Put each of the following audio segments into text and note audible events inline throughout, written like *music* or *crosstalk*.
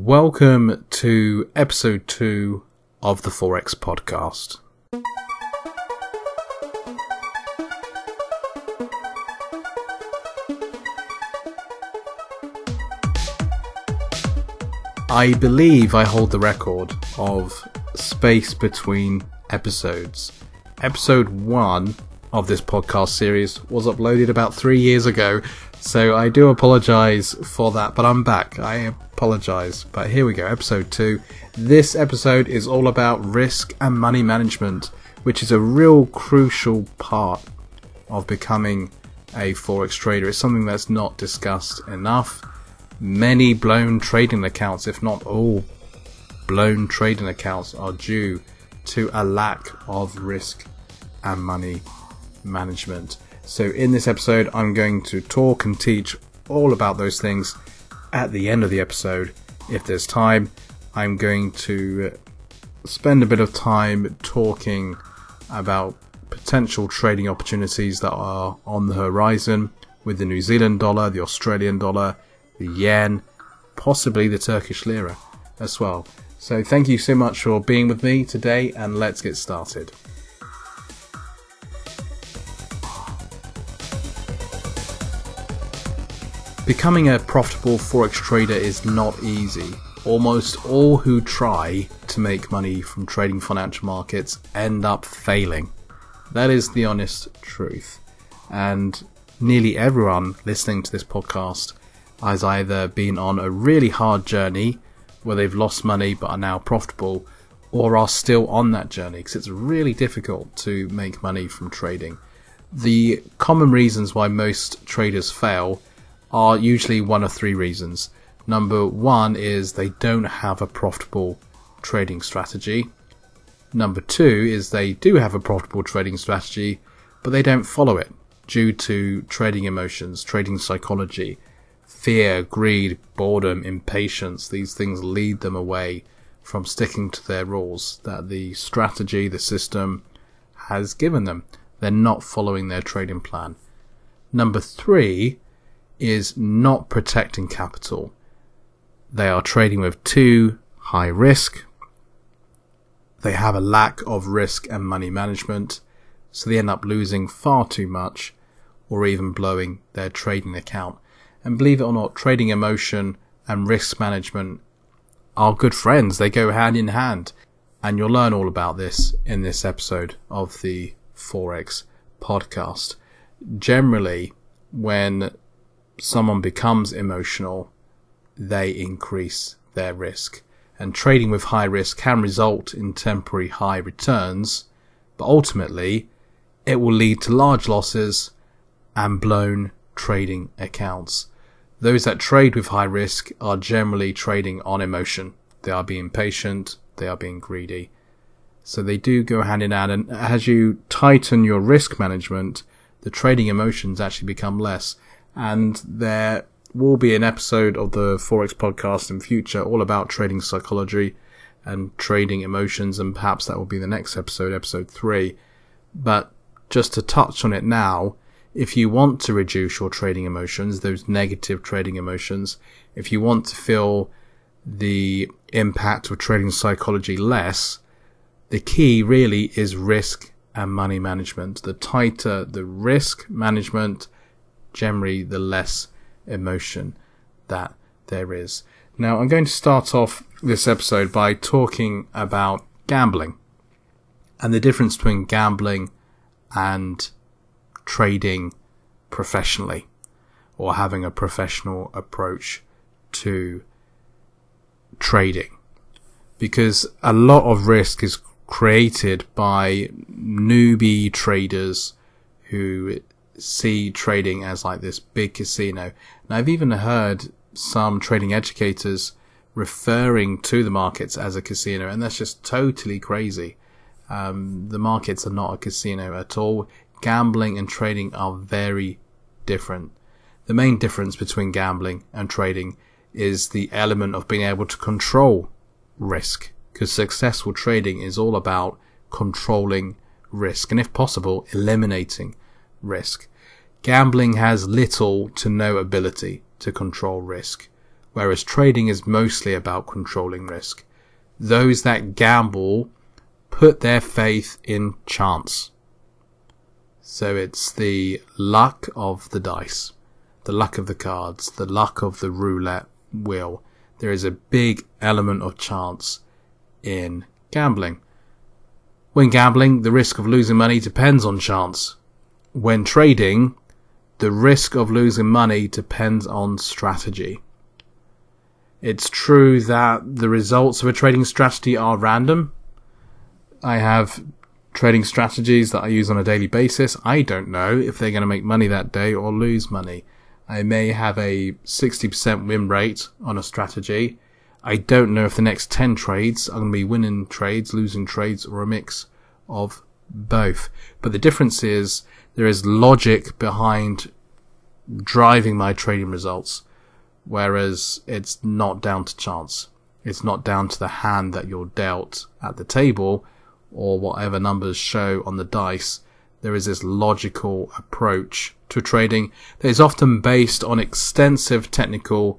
Welcome to episode two of the Forex podcast. I believe I hold the record of space between episodes. Episode one of this podcast series was uploaded about three years ago, so I do apologize for that, but I'm back. I apologize. But here we go, episode two. This episode is all about risk and money management, which is a real crucial part of becoming a Forex trader. It's something that's not discussed enough Many blown trading accounts, if not all blown trading accounts, are due to a lack of risk and money management. So, in this episode, I'm going to talk and teach all about those things. At the end of the episode, if there's time, I'm going to uh, spend a bit of time talking about potential trading opportunities that are on the horizon with the New Zealand dollar, the Australian dollar, the yen, possibly the Turkish lira as well. So thank you so much for being with me today and let's get started. Becoming a profitable forex trader is not easy. Almost all who try to make money from trading financial markets end up failing. That is the honest truth. And nearly everyone listening to this podcast has either been on a really hard journey where they've lost money but are now profitable or are still on that journey because it's really difficult to make money from trading. The common reasons why most traders fail are usually one of three reasons. Number one is they don't have a profitable trading strategy. Number two is they do have a profitable trading strategy, but they don't follow it due to trading emotions, trading psychology, fear, greed, boredom, impatience, these things lead them away from sticking to their rules that the strategy, the system has given them. They're not following their trading plan. Number three is not protecting capital. They are trading with too high risk. They have a lack of risk and money management, so they end up losing far too much or even blowing their trading account. And believe it or not, trading emotion and risk management are good friends. They go hand in hand. And you'll learn all about this in this episode of the Forex podcast. Generally, when someone becomes emotional, they increase their risk. And trading with high risk can result in temporary high returns, but ultimately, it will lead to large losses and blown trading accounts. Those that trade with high risk are generally trading on emotion. They are being patient, they are being greedy. So they do go hand in hand. And as you tighten your risk management, the trading emotions actually become less. And there will be an episode of the Forex podcast in future all about trading psychology and trading emotions. And perhaps that will be the next episode, episode three. But just to touch on it now, if you want to reduce your trading emotions, those negative trading emotions, if you want to feel the impact of trading psychology less, the key really is risk and money management. The tighter the risk management, generally the less emotion that there is. Now, I'm going to start off this episode by talking about gambling and the difference between gambling and trading professionally or having a professional approach to trading because a lot of risk is created by newbie traders who see trading as like this big casino. And I've even heard some trading educators referring to the markets as a casino, and that's just totally crazy. Um, the markets are not a casino at all gambling and trading are very different. The main difference between gambling and trading is the element of being able to control risk because successful trading is all about controlling risk and if possible eliminating risk. Gambling has little to no ability to control risk, whereas trading is mostly about controlling risk. Those that gamble put their faith in chance. So it's the luck of the dice, the luck of the cards, the luck of the roulette wheel. There is a big element of chance in gambling. When gambling, the risk of losing money depends on chance. When trading, the risk of losing money depends on strategy. It's true that the results of a trading strategy are random. I have trading strategies that I use on a daily basis. I don't know if they're going to make money that day or lose money. I may have a 60% win rate on a strategy. I don't know if the next 10 trades are going to be winning trades, losing trades, or a mix of both. But the difference is there is logic behind driving my trading results, whereas it's not down to chance. It's not down to the hand that you're dealt at the table or whatever numbers show on the dice. There is this logical approach to trading that is often based on extensive technical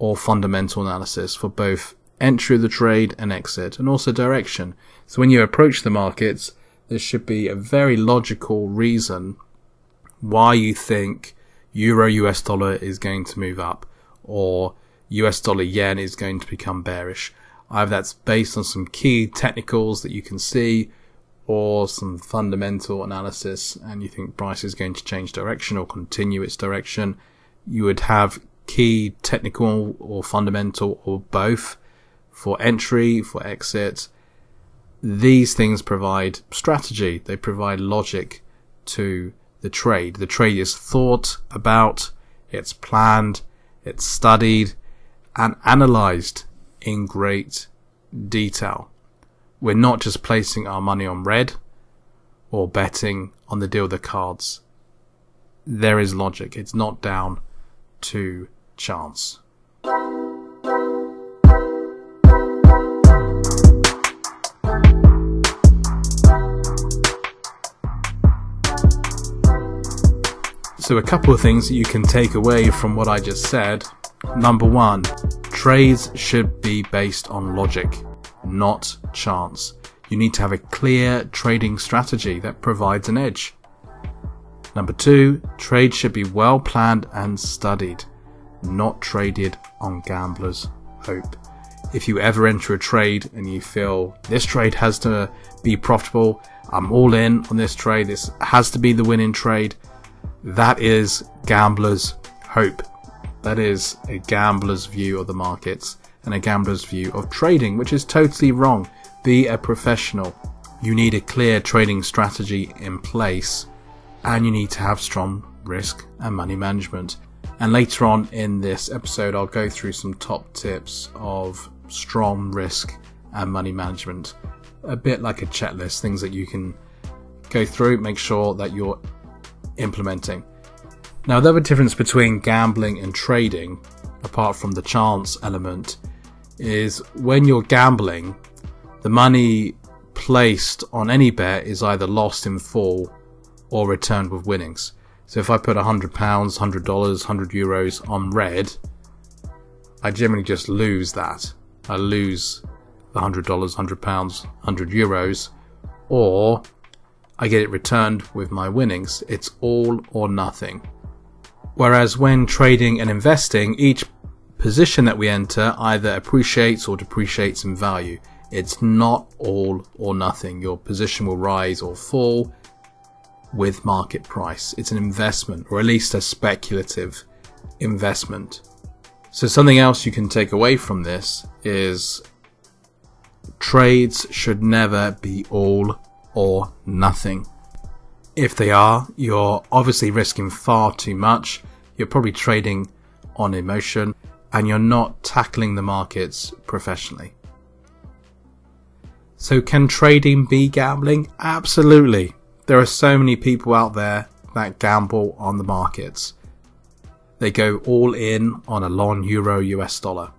or fundamental analysis for both entry of the trade and exit, and also direction. So when you approach the markets, there should be a very logical reason why you think euro US dollar is going to move up or US dollar yen is going to become bearish. Either that's based on some key technicals that you can see or some fundamental analysis and you think price is going to change direction or continue its direction. You would have key technical or fundamental or both for entry, for exit. These things provide strategy. They provide logic to the trade. The trade is thought about, it's planned, it's studied and analyzed in great detail. We're not just placing our money on red or betting on the deal of the cards. There is logic. It's not down to chance. So, a couple of things that you can take away from what I just said. Number one, trades should be based on logic, not chance. You need to have a clear trading strategy that provides an edge. Number two, trades should be well planned and studied, not traded on gambler's hope. If you ever enter a trade and you feel this trade has to be profitable, I'm all in on this trade, this has to be the winning trade, that is gambler's hope. That is a gambler's view of the markets and a gambler's view of trading, which is totally wrong. Be a professional. You need a clear trading strategy in place and you need to have strong risk and money management. And later on in this episode, I'll go through some top tips of strong risk and money management. A bit like a checklist, things that you can go through, make sure that you're implementing. Now, the other difference between gambling and trading, apart from the chance element, is when you're gambling, the money placed on any bet is either lost in full or returned with winnings. So if I put £100, $100, 100 euros on red, I generally just lose that. I lose the $100, £100, 100 euros, or I get it returned with my winnings. It's all or nothing. Whereas when trading and investing, each position that we enter either appreciates or depreciates in value. It's not all or nothing. Your position will rise or fall with market price. It's an investment, or at least a speculative investment. So, something else you can take away from this is trades should never be all or nothing. If they are, you're obviously risking far too much. You're probably trading on emotion and you're not tackling the markets professionally. So, can trading be gambling? Absolutely. There are so many people out there that gamble on the markets. They go all in on a long euro US dollar.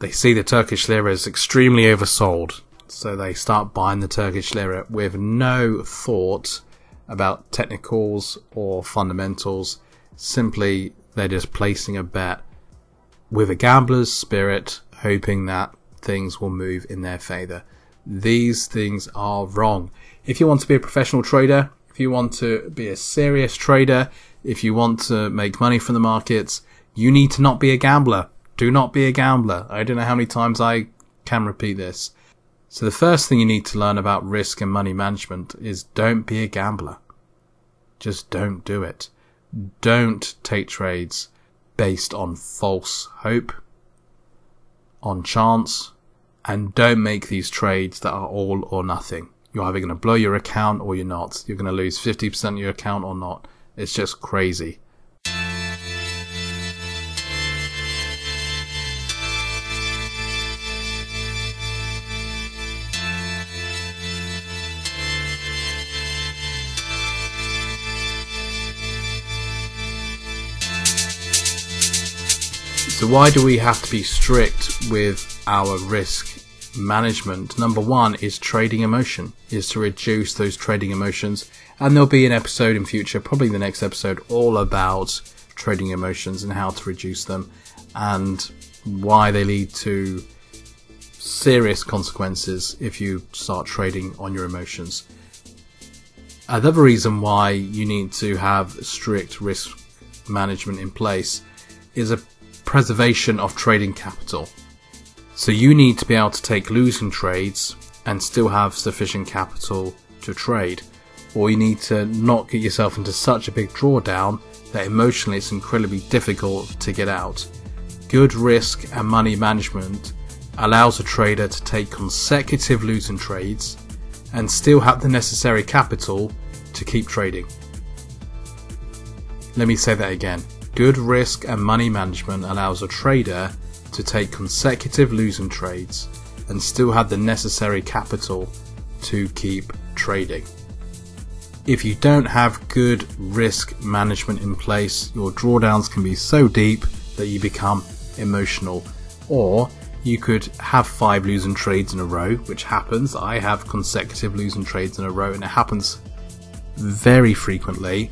They see the Turkish lira is extremely oversold so they start buying the Turkish lira with no thought about technicals or fundamentals. Simply, they're just placing a bet with a gambler's spirit, hoping that things will move in their favor. These things are wrong. If you want to be a professional trader, if you want to be a serious trader, if you want to make money from the markets, you need to not be a gambler. Do not be a gambler. I don't know how many times I can repeat this. So the first thing you need to learn about risk and money management is don't be a gambler. Just don't do it. Don't take trades based on false hope, on chance, and don't make these trades that are all or nothing. You're either going to blow your account or you're not. You're going to lose 50% of your account or not. It's just crazy. So why do we have to be strict with our risk management? Number one is trading emotion, is to reduce those trading emotions. And there'll be an episode in future, probably the next episode, all about trading emotions and how to reduce them and why they lead to serious consequences if you start trading on your emotions. Another reason why you need to have strict risk management in place is a preservation of trading capital. So you need to be able to take losing trades and still have sufficient capital to trade. Or you need to not get yourself into such a big drawdown that emotionally it's incredibly difficult to get out. Good risk and money management allows a trader to take consecutive losing trades and still have the necessary capital to keep trading. Let me say that again. Good risk and money management allows a trader to take consecutive losing trades and still have the necessary capital to keep trading. If you don't have good risk management in place, your drawdowns can be so deep that you become emotional. Or you could have five losing trades in a row, which happens. I have consecutive losing trades in a row, and it happens very frequently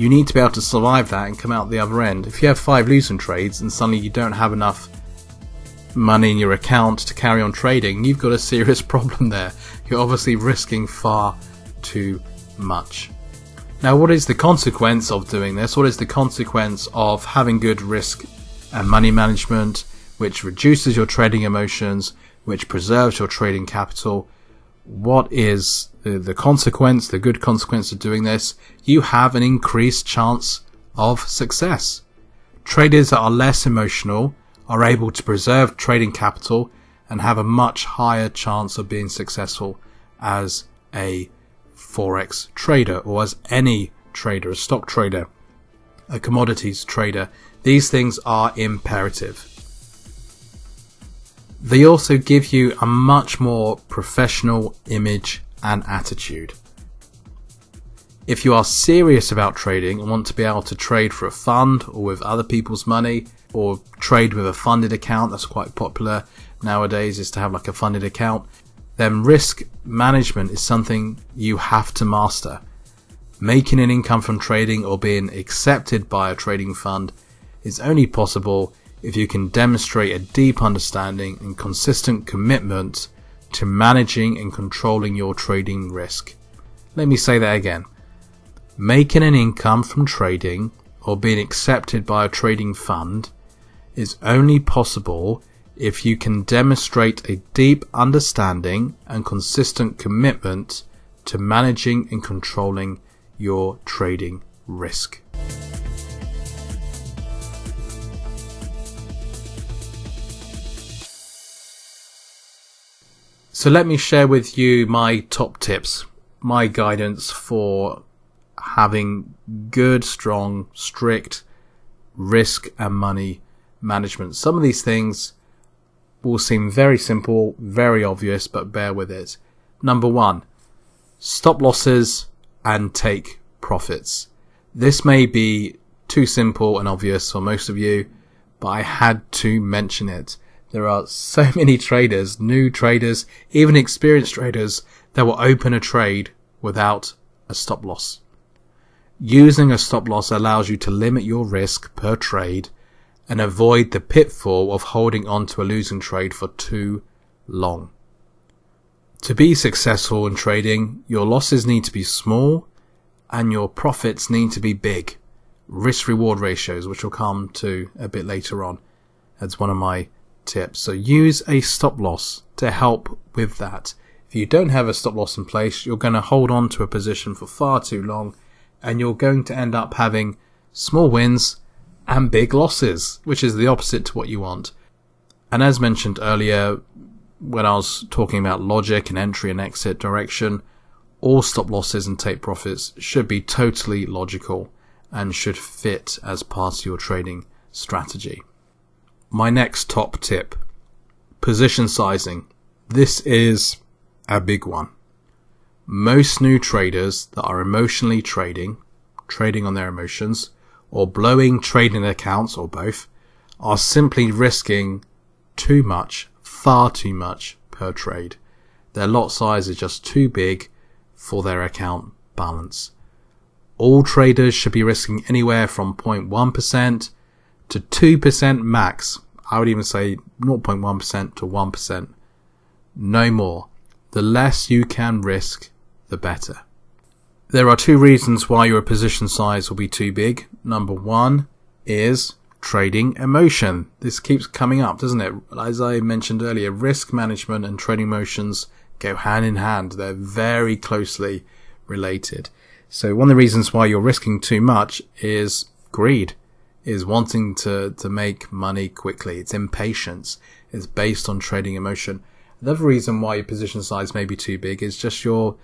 you need to be able to survive that and come out the other end. If you have five losing trades and suddenly you don't have enough money in your account to carry on trading, you've got a serious *laughs* problem there. You're obviously risking far too much. Now, what is the consequence of doing this? What is the consequence of having good risk and money management, which reduces your trading emotions, which preserves your trading capital? What is the, the consequence, the good consequence of doing this, you have an increased chance of success. Traders that are less emotional are able to preserve trading capital and have a much higher chance of being successful as a forex trader or as any trader, a stock trader, a commodities trader. These things are imperative. They also give you a much more professional image and attitude. If you are serious about trading and want to be able to trade for a fund or with other people's money or trade with a funded account, that's quite popular nowadays is to have like a funded account, then risk management is something you have to master. Making an income from trading or being accepted by a trading fund is only possible if you can demonstrate a deep understanding and consistent commitment to managing and controlling your trading risk. Let me say that again. Making an income from trading or being accepted by a trading fund is only possible if you can demonstrate a deep understanding and consistent commitment to managing and controlling your trading risk. So let me share with you my top tips, my guidance for having good, strong, strict risk and money management. Some of these things will seem very simple, very obvious, but bear with it. Number one, stop losses and take profits. This may be too simple and obvious for most of you, but I had to mention it. There are so *laughs* many traders, new traders, even experienced traders that will open a trade without a stop loss. Using a stop loss allows you to limit your risk per trade and avoid the pitfall of holding on to a losing trade for too long. To be successful in trading, your losses need to be small and your profits need to be big. Risk reward ratios, which we'll come to a bit later on. That's one of my tips. So use a stop loss to help with that. If you don't have a stop loss in place, you're going to hold on to a position for far too long and you're going to end up having small wins and big losses, which is the opposite to what you want. And as mentioned earlier, when I was talking about logic and entry and exit direction, all stop losses and take profits should be totally logical and should fit as part of your trading strategy. My next top tip position sizing. This is a big one. Most new traders that are emotionally trading, trading on their emotions, or blowing trading accounts, or both, are simply risking too much far too much per trade. Their lot size is just too big for their account balance. All traders should be risking anywhere from 0.1% to 2% max. I would even say 0.1% to 1%. No more. The less you can risk, the better. There are two reasons why your position size will be too big. Number one is trading emotion. This keeps coming up, doesn't it? As I mentioned earlier, risk management and trading emotions go hand in hand. They're very closely related. So one of the reasons why you're risking too much is greed, is wanting to, to make money quickly. It's impatience. It's based on trading emotion. Another reason why your position size may be too big is just your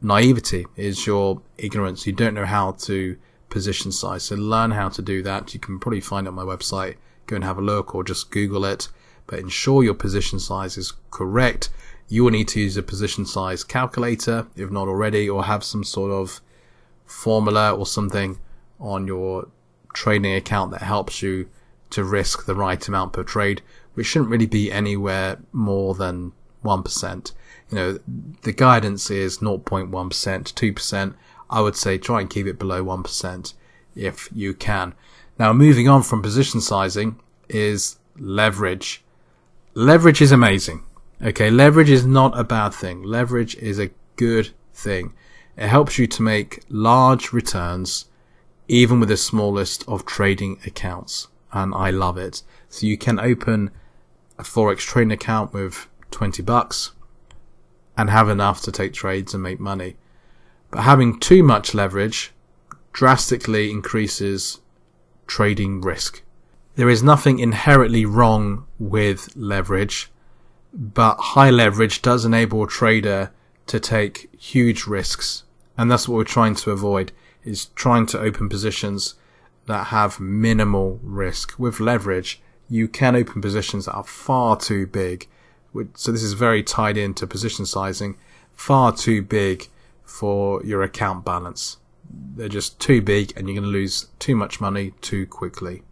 naivety, is your ignorance. You don't know how to position size. So learn how to do that. You can probably find it on my website. Go and have a look or just Google it. But ensure your position size is correct. You will need to use a position size calculator, if not already, or have some sort of formula or something on your trading account that helps you to risk the right amount per trade, which shouldn't really be anywhere more than 1%. You know, the guidance is 0.1%, 2%. I would say try and keep it below 1% if you can. Now, moving on from position sizing is leverage. Leverage is amazing. Okay, leverage is not a bad thing. Leverage is a good thing. It helps you to make large returns even with the smallest of trading accounts. And I love it. So you can open a Forex trading account with 20 bucks and have enough to take trades and make money. But having too much leverage drastically increases trading risk. There is nothing inherently wrong with leverage, but high leverage does enable a trader to take huge risks. And that's what we're trying to avoid is trying to open positions that have minimal risk. With leverage, you can open positions that are far too big. So this is very tied into position sizing, far too big for your account balance. They're just too big and you're going to lose too much money too quickly.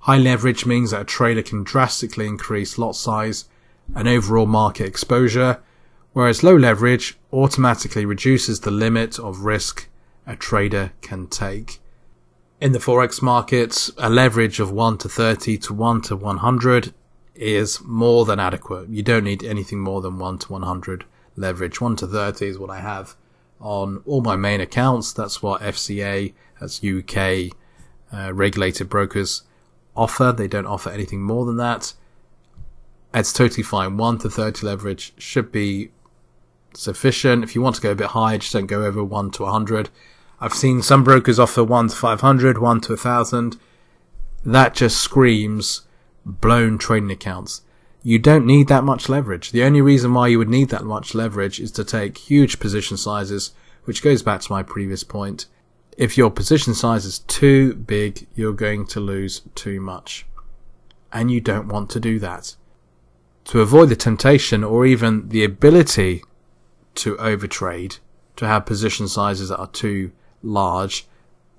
High leverage means that a trader can drastically increase lot size and overall market exposure, whereas low leverage automatically reduces the limit of risk a trader can take. In the Forex markets, a leverage of 1 to 30 to 1 to 100 is more than adequate. You don't need anything more than 1 to 100 leverage. 1 to 30 is what I have on all my main accounts. That's what FCA, that's UK uh, regulated brokers offer. They don't offer anything more than that. It's totally fine. 1 to 30 leverage should be sufficient. If you want to go a bit higher, just don't go over 1 to 100. I've seen some brokers offer 1 to 500, 1 to 1000. That just screams blown trading accounts you don't need that much leverage. The only reason why you would need that much leverage is to take huge position sizes, which goes back to my previous point. If your position size is too big, you're going to lose too much. And you don't want to do that. To avoid the temptation or even the ability to overtrade, to have position sizes that are too large,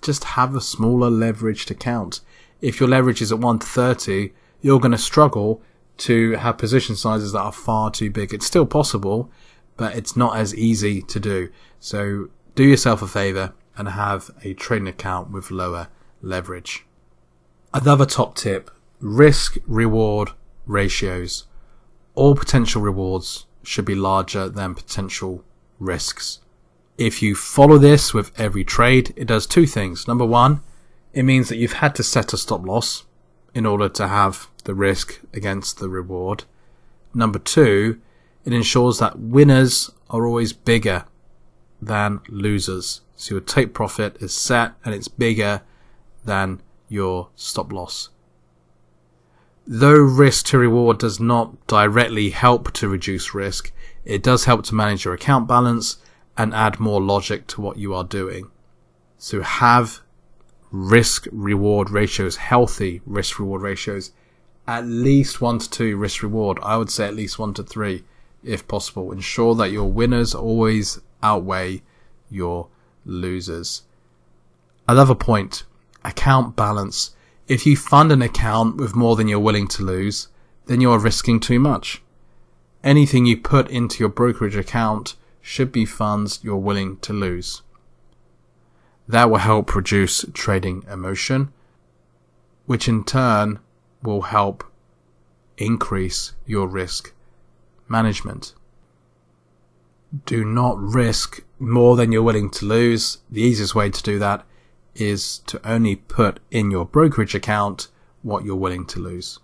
just have a smaller leveraged account. If your leverage is at 1 to 30, you're going to struggle to have position sizes that are far too big. It's still possible, but it's not as easy to do. So do yourself a favor and have a trading account with lower leverage. Another top tip risk reward ratios. All potential rewards should be larger than potential risks. If you follow this with every trade, it does two things. Number one, it means that you've had to set a stop loss in order to have the risk against the reward. Number two, it ensures that winners are always bigger than losers. So your take profit is set and it's bigger than your stop loss. Though risk to reward does not directly help to reduce risk, it does help to manage your account balance and add more logic to what you are doing. So have risk reward ratios, healthy risk reward ratios, at least one to two risk reward. I would say at least one to three if possible. Ensure that your winners always outweigh your losers. Another point, account balance. If you fund an account with more than you're willing to lose, then you are risking too much. Anything you put into your brokerage account should be funds you're willing to lose. That will help reduce trading emotion, which in turn will help increase your risk management. Do not risk more than you're willing to lose. The easiest way to do that is to only put in your brokerage account what you're willing to lose.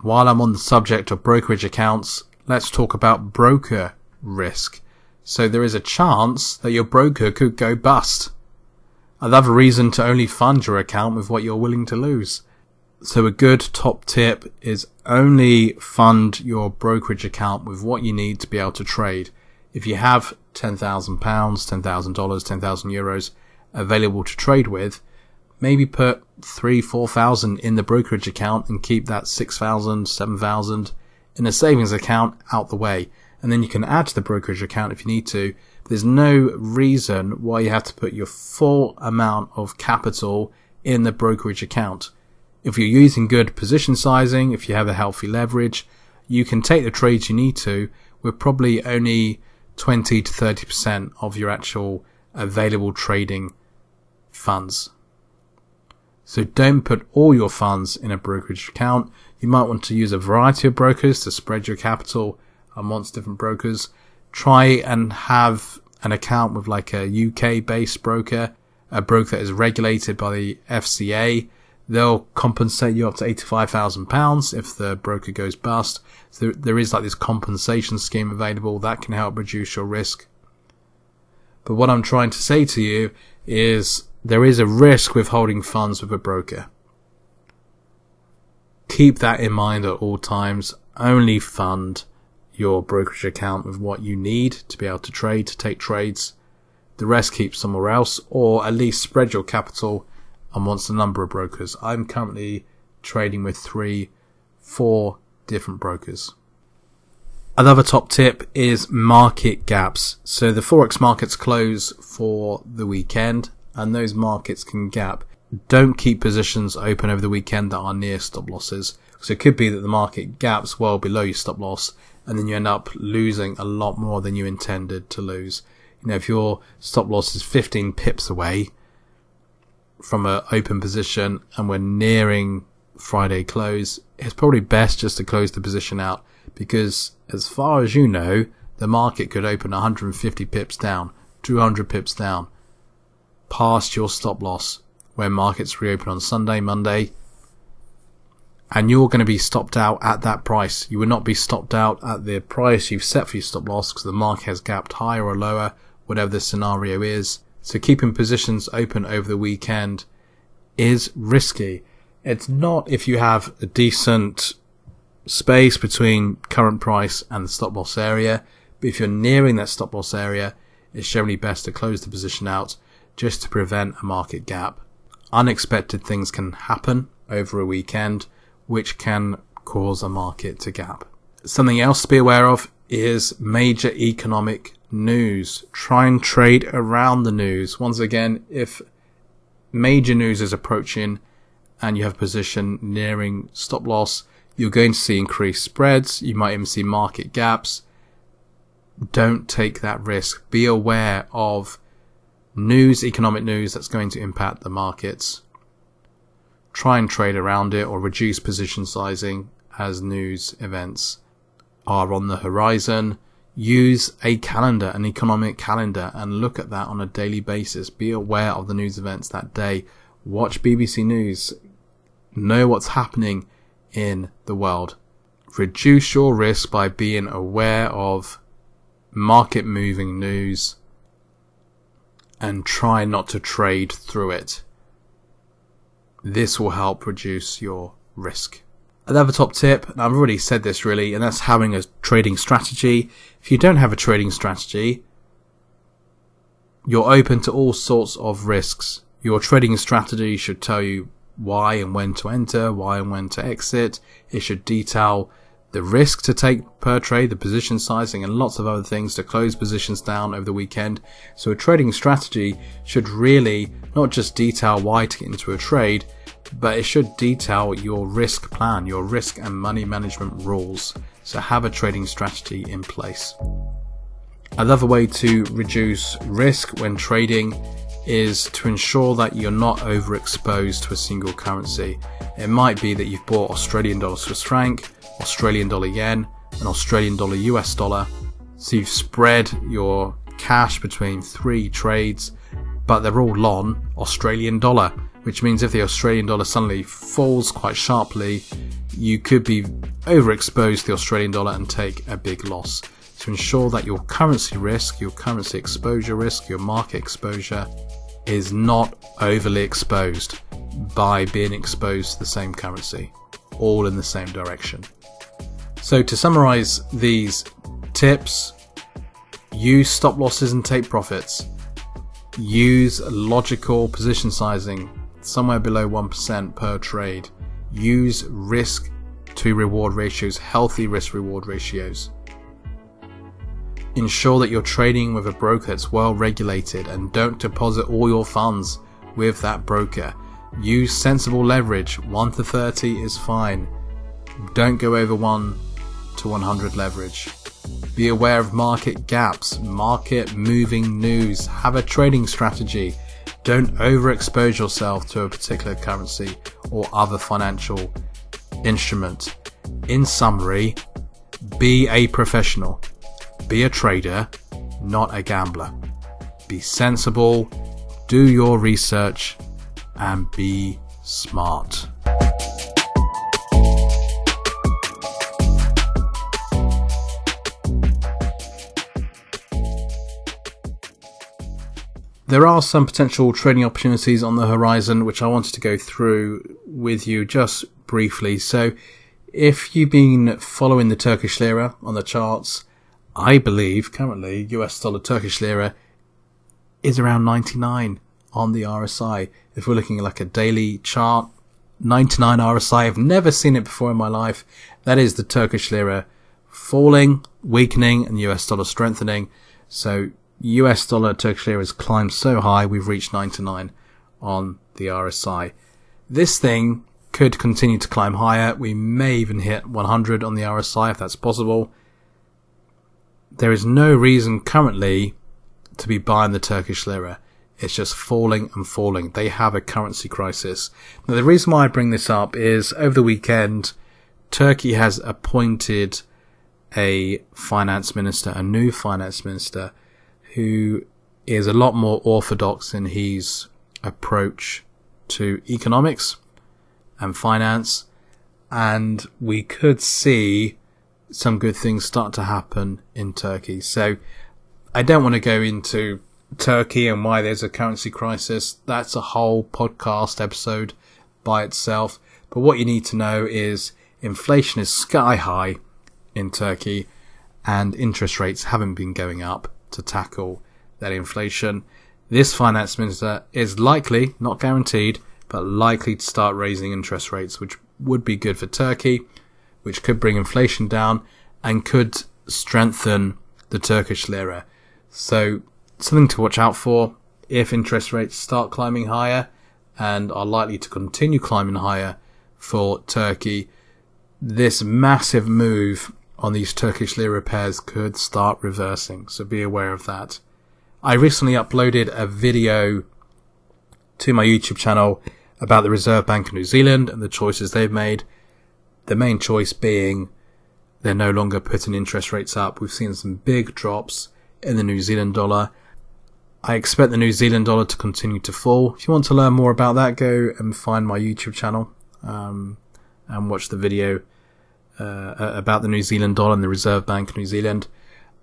While I'm on the subject of brokerage accounts, let's talk about broker risk. So there is a chance that your broker could go bust. Another reason to only fund your account with what you're willing to lose. So a good top tip is only fund your brokerage account with what you need to be able to trade. If you have £10,000, $10,000, 10,000 euros available to trade with, maybe put three, 4,000 in the brokerage account and keep that 6,000, 7,000 in a savings account out the way and then you can add to the brokerage account if you need to. There's no reason why you have to put your full amount of capital in the brokerage account. If you're using good position sizing, if you have a healthy leverage, you can take the trades you need to with probably only 20 to 30% of your actual available trading funds. So don't put all your funds in a brokerage account. You might want to use a variety of brokers to spread your capital amongst different brokers. Try and have an account with like a UK based broker, a broker that is regulated by the FCA. They'll compensate you up to £85,000 if the broker goes bust. So there is like this compensation scheme available that can help reduce your risk. But what I'm trying to say to you is there is a risk with holding funds with a broker. Keep that in mind at all times. Only fund your brokerage account with what you need to be able to trade, to take trades. The rest keep somewhere else, or at least spread your capital amongst a number of brokers. I'm currently trading with three, four different brokers. Another top tip is market gaps. So the Forex markets close for the weekend and those markets can gap. Don't keep positions open over the weekend that are near stop losses. So it could be that the market gaps well below your stop loss and then you end up losing a lot more than you intended to lose. You know, if your stop loss is 15 pips away from an open position and we're nearing Friday close, it's probably best just to close the position out because as far as you know, the market could open 150 pips down, 200 pips down, past your stop loss when markets reopen on Sunday, Monday, and you're going to be stopped out at that price. You will not be stopped out at the price you've set for your stop loss because the market has gapped higher or lower, whatever the scenario is. So keeping positions open over the weekend is risky. It's not if you have a decent space between current price and the stop loss area, but if you're nearing that stop loss area, it's generally best to close the position out just to prevent a market gap. Unexpected things can happen over a weekend which can cause a market to gap. Something else to be aware of is major economic news. Try and trade around the news. Once again, if major news is approaching and you have a position nearing stop loss, you're going to see increased spreads. You might even see market gaps. Don't take that risk. Be aware of news, economic news that's going to impact the markets. Try and trade around it or reduce position sizing as news events are on the horizon. Use a calendar, an economic calendar, and look at that on a daily basis. Be aware of the news events that day. Watch BBC News. Know what's happening in the world. Reduce your risk by being aware of market moving news and try not to trade through it. This will help reduce your risk. Another top tip, and I've already said this really, and that's having a trading strategy. If you don't have a trading strategy, you're open to all sorts of risks. Your trading strategy should tell you why and when to enter, why and when to exit. It should detail the risk to take per trade, the position sizing, and lots of other things to close positions down over the weekend. So a trading strategy should really not just detail why to get into a trade, but it should detail your risk plan, your risk and money management rules. So have a trading strategy in place. Another way to reduce risk when trading is to ensure that you're not overexposed to a single currency. It might be that you've bought Australian dollar Swiss franc, Australian dollar yen, and Australian dollar US dollar. So you've spread your cash between three trades, but they're all on Australian dollar which means if the Australian dollar suddenly falls quite sharply, you could be overexposed to the Australian dollar and take a big loss. To ensure that your currency risk, your currency exposure risk, your market exposure is not overly exposed by being exposed to the same currency, all in the same direction. So to summarize these tips, use stop losses and take profits. Use logical position sizing somewhere below 1% per trade. Use risk to reward ratios, healthy risk reward ratios. Ensure that you're trading with a broker that's well regulated and don't deposit all your funds with that broker. Use sensible leverage. 1 to 30 is fine. Don't go over 1 to 100 leverage. Be aware of market gaps, market moving news. Have a trading strategy. Don't overexpose yourself to a particular currency or other financial instrument. In summary, be a professional. Be a trader, not a gambler. Be sensible, do your research, and be smart. There are some potential trading opportunities on the horizon which I wanted to go through with you just briefly. So, if you've been following the Turkish lira on the charts, I believe currently US dollar Turkish lira is around 99 on the RSI. If we're looking at like a daily chart, 99 RSI, I've never seen it before in my life. That is the Turkish lira falling, weakening, and US dollar strengthening. So US dollar Turkish lira has climbed so high we've reached 99 on the RSI. This thing could continue to climb higher. We may even hit 100 on the RSI if that's possible. There is no reason currently to be buying the Turkish lira. It's just falling and falling. They have a currency crisis. Now, the reason why I bring this up is over the weekend, Turkey has appointed a finance minister, a new finance minister, who is a lot more orthodox in his approach to economics and finance, and we could see some good things start to happen in Turkey. So I don't want to go into Turkey and why there's a currency crisis. That's a whole podcast episode by itself. But what you need to know is inflation is sky high in Turkey and interest rates haven't been going up to tackle that inflation. This finance minister is likely, not guaranteed, but likely to start raising interest rates, which would be good for Turkey, which could bring inflation down and could strengthen the Turkish lira. So, something to watch out for if interest rates start climbing higher and are likely to continue climbing higher for Turkey. This massive move on these Turkish lira pairs could start reversing, so be aware of that. I recently uploaded a video to my YouTube channel about the Reserve Bank of New Zealand and the choices they've made. The main choice being they're no longer putting interest rates up. We've seen some big drops in the New Zealand dollar. I expect the New Zealand dollar to continue to fall. If you want to learn more about that, go and find my YouTube channel um, and watch the video uh, about the New Zealand dollar and the Reserve Bank of New Zealand.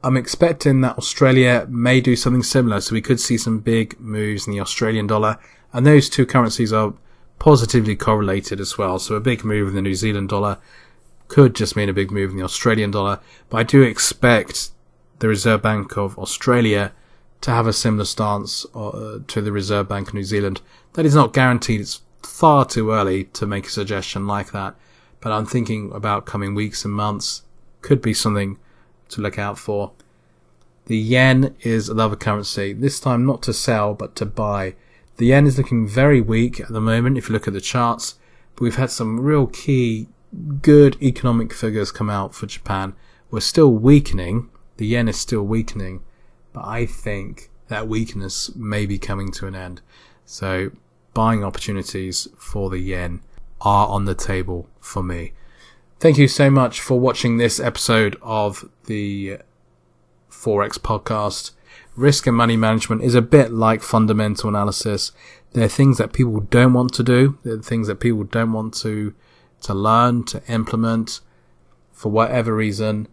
I'm expecting that Australia may do something similar, so we could see some big moves in the Australian dollar, and those two currencies are positively correlated as well. So a big move in the New Zealand dollar could just mean a big move in the Australian dollar, but I do expect the Reserve Bank of Australia to have a similar stance uh, to the Reserve Bank of New Zealand. That is not guaranteed. It's far too early to make a suggestion like that, but I'm thinking about coming weeks and months could be something to look out for. The yen is another currency, this time not to sell but to buy. The yen is looking very weak at the moment if you look at the charts, but we've had some real key good economic figures come out for Japan. We're still weakening, the yen is still weakening, but I think that weakness may be coming to an end. So buying opportunities for the yen are on the table for me. Thank you so much for watching this episode of the Forex podcast. Risk and money management is a bit like fundamental analysis. There are things that people don't want to do. There are things that people don't want to, to learn, to implement for whatever reason,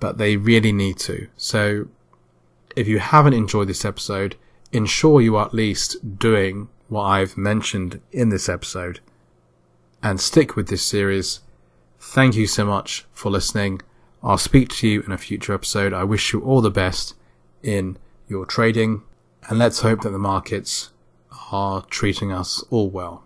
but they really need to. So if you haven't enjoyed this episode, ensure you are at least doing what I've mentioned in this episode and stick with this series Thank you so much for listening. I'll speak to you in a future episode. I wish you all the best in your trading and let's hope that the markets are treating us all well.